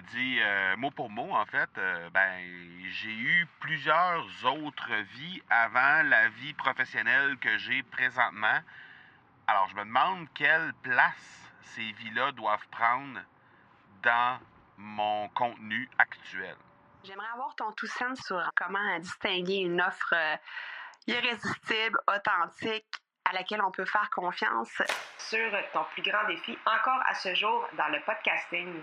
dit, euh, mot pour mot, en fait, euh, ben, j'ai eu plusieurs autres vies avant la vie professionnelle que j'ai présentement. Alors, je me demande quelle place ces vies-là doivent prendre dans mon contenu actuel. J'aimerais avoir ton tout sens sur comment distinguer une offre euh, irrésistible, authentique, à laquelle on peut faire confiance. Sur ton plus grand défi encore à ce jour dans le podcasting.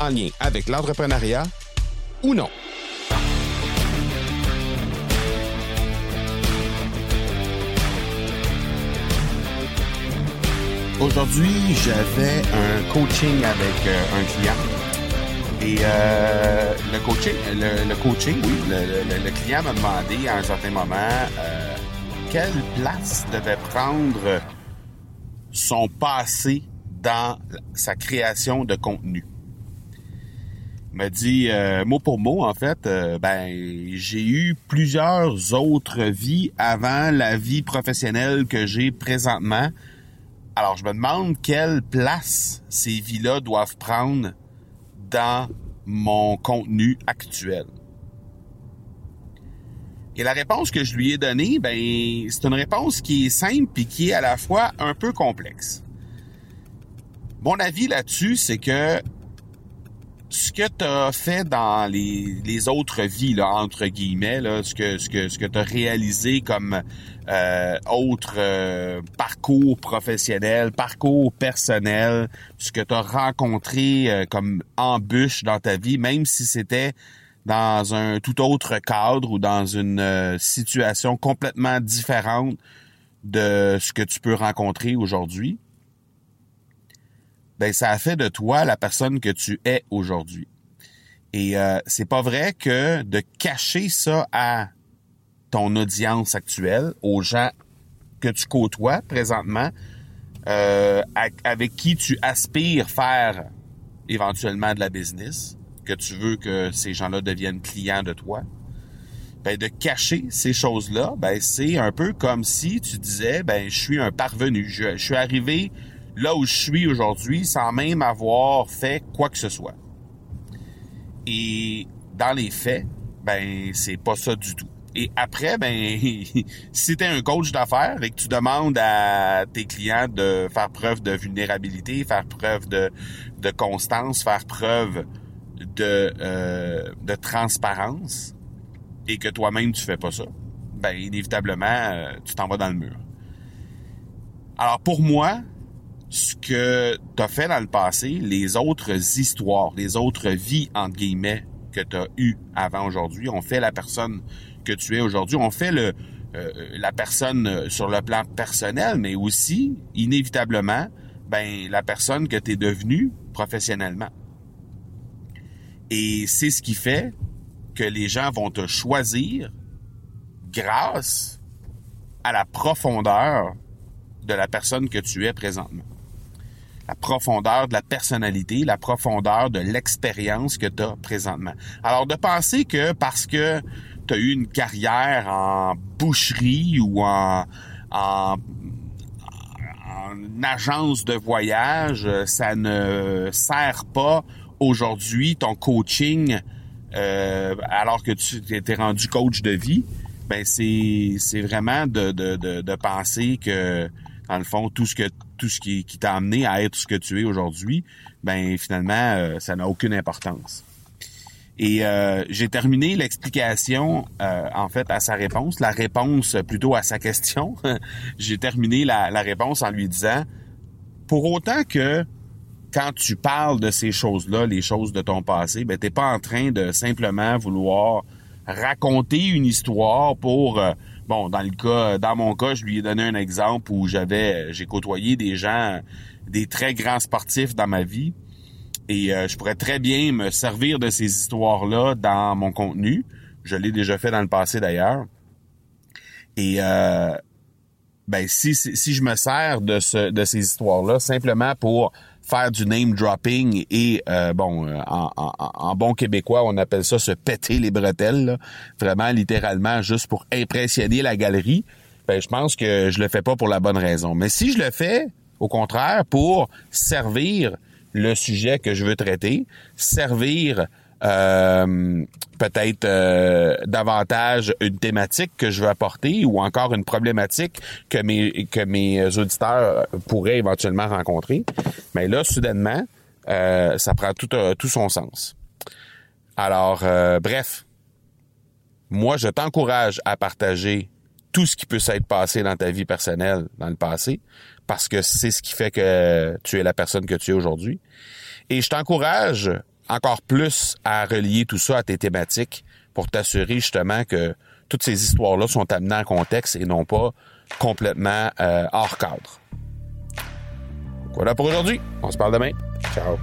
en lien avec l'entrepreneuriat ou non. Aujourd'hui, j'avais un coaching avec euh, un client. Et euh, le coaching, le, coaching, oui, le client m'a demandé à un certain moment euh, quelle place devait prendre son passé dans sa création de contenu. M'a dit euh, mot pour mot en fait, euh, ben j'ai eu plusieurs autres vies avant la vie professionnelle que j'ai présentement. Alors, je me demande quelle place ces vies-là doivent prendre dans mon contenu actuel. Et la réponse que je lui ai donnée, ben, c'est une réponse qui est simple et qui est à la fois un peu complexe. Mon avis là-dessus, c'est que ce que tu as fait dans les, autres vies, là, entre guillemets, là, ce que, ce que, ce que tu as réalisé comme euh, autre euh, parcours professionnel, parcours personnel, ce que tu as rencontré euh, comme embûche dans ta vie, même si c'était dans un tout autre cadre ou dans une euh, situation complètement différente de ce que tu peux rencontrer aujourd'hui, ben ça a fait de toi la personne que tu es aujourd'hui. Et euh, c'est pas vrai que de cacher ça à ton audience actuelle, aux gens que tu côtoies présentement, euh, avec qui tu aspires faire éventuellement de la business, que tu veux que ces gens-là deviennent clients de toi, ben de cacher ces choses-là, ben c'est un peu comme si tu disais, ben je suis un parvenu, je suis arrivé là où je suis aujourd'hui sans même avoir fait quoi que ce soit. Et dans les faits, ben c'est pas ça du tout. Et après, ben si t'es un coach d'affaires et que tu demandes à tes clients de faire preuve de vulnérabilité, faire preuve de, de constance, faire preuve de, euh, de transparence, et que toi-même tu fais pas ça, ben inévitablement euh, tu t'en vas dans le mur. Alors pour moi, ce que tu as fait dans le passé, les autres histoires, les autres vies entre guillemets que tu as eues avant aujourd'hui, ont fait la personne que tu es aujourd'hui, ont fait le euh, la personne euh, sur le plan personnel, mais aussi inévitablement ben la personne que tu es devenue professionnellement. Et c'est ce qui fait que les gens vont te choisir grâce à la profondeur de la personne que tu es présentement. La profondeur de la personnalité, la profondeur de l'expérience que tu as présentement. Alors de penser que parce que tu eu une carrière en boucherie ou en, en, en agence de voyage, ça ne sert pas aujourd'hui ton coaching euh, alors que tu t'es rendu coach de vie, ben c'est vraiment de, de, de penser que dans le fond tout ce que tout ce qui, t'a amené à être ce que tu es aujourd'hui, ben finalement euh, ça n'a aucune importance. Et euh, j'ai terminé l'explication euh, en fait à sa réponse, la réponse plutôt à sa question. j'ai terminé la, la réponse en lui disant pour autant que quand tu parles de ces choses-là, les choses de ton passé, ben t'es pas en train de simplement vouloir raconter une histoire pour bon dans le cas dans mon cas je lui ai donné un exemple où j'avais j'ai côtoyé des gens des très grands sportifs dans ma vie Et euh, je pourrais très bien me servir de ces histoires-là dans mon contenu. Je l'ai déjà fait dans le passé d'ailleurs. Et euh, ben si, si je me sers de, ce, de ces histoires-là simplement pour faire du name dropping et euh, bon en, en, en, bon québécois on appelle ça se péter les bretelles là. vraiment littéralement juste pour impressionner la galerie ben je pense que je le fais pas pour la bonne raison mais si je le fais au contraire pour servir le sujet que je veux traiter servir euh, peut-être euh, davantage une thématique que je veux apporter ou encore une problématique que mes que mes auditeurs pourraient éventuellement rencontrer. Mais là, soudainement, euh, ça prend tout, tout son sens. Alors, bref, moi, je t'encourage à partager tout ce qui peut s'être passé dans ta vie personnelle dans le passé, parce que c'est ce qui fait que tu es la personne que tu es aujourd'hui. Et je t'encourage encore plus à relier tout ça à tes thématiques pour t'assurer justement que toutes ces histoires-là sont amenées en contexte et non pas complètement euh, hors cadre. Voilà pour aujourd'hui. On se parle demain. Ciao.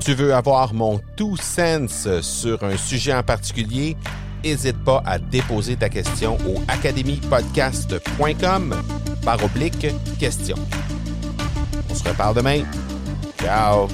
Tu veux avoir mon tout sens sur un sujet en particulier? N'hésite pas à déposer ta question au academypodcast.com par oblique question. On se reparle demain. Ciao.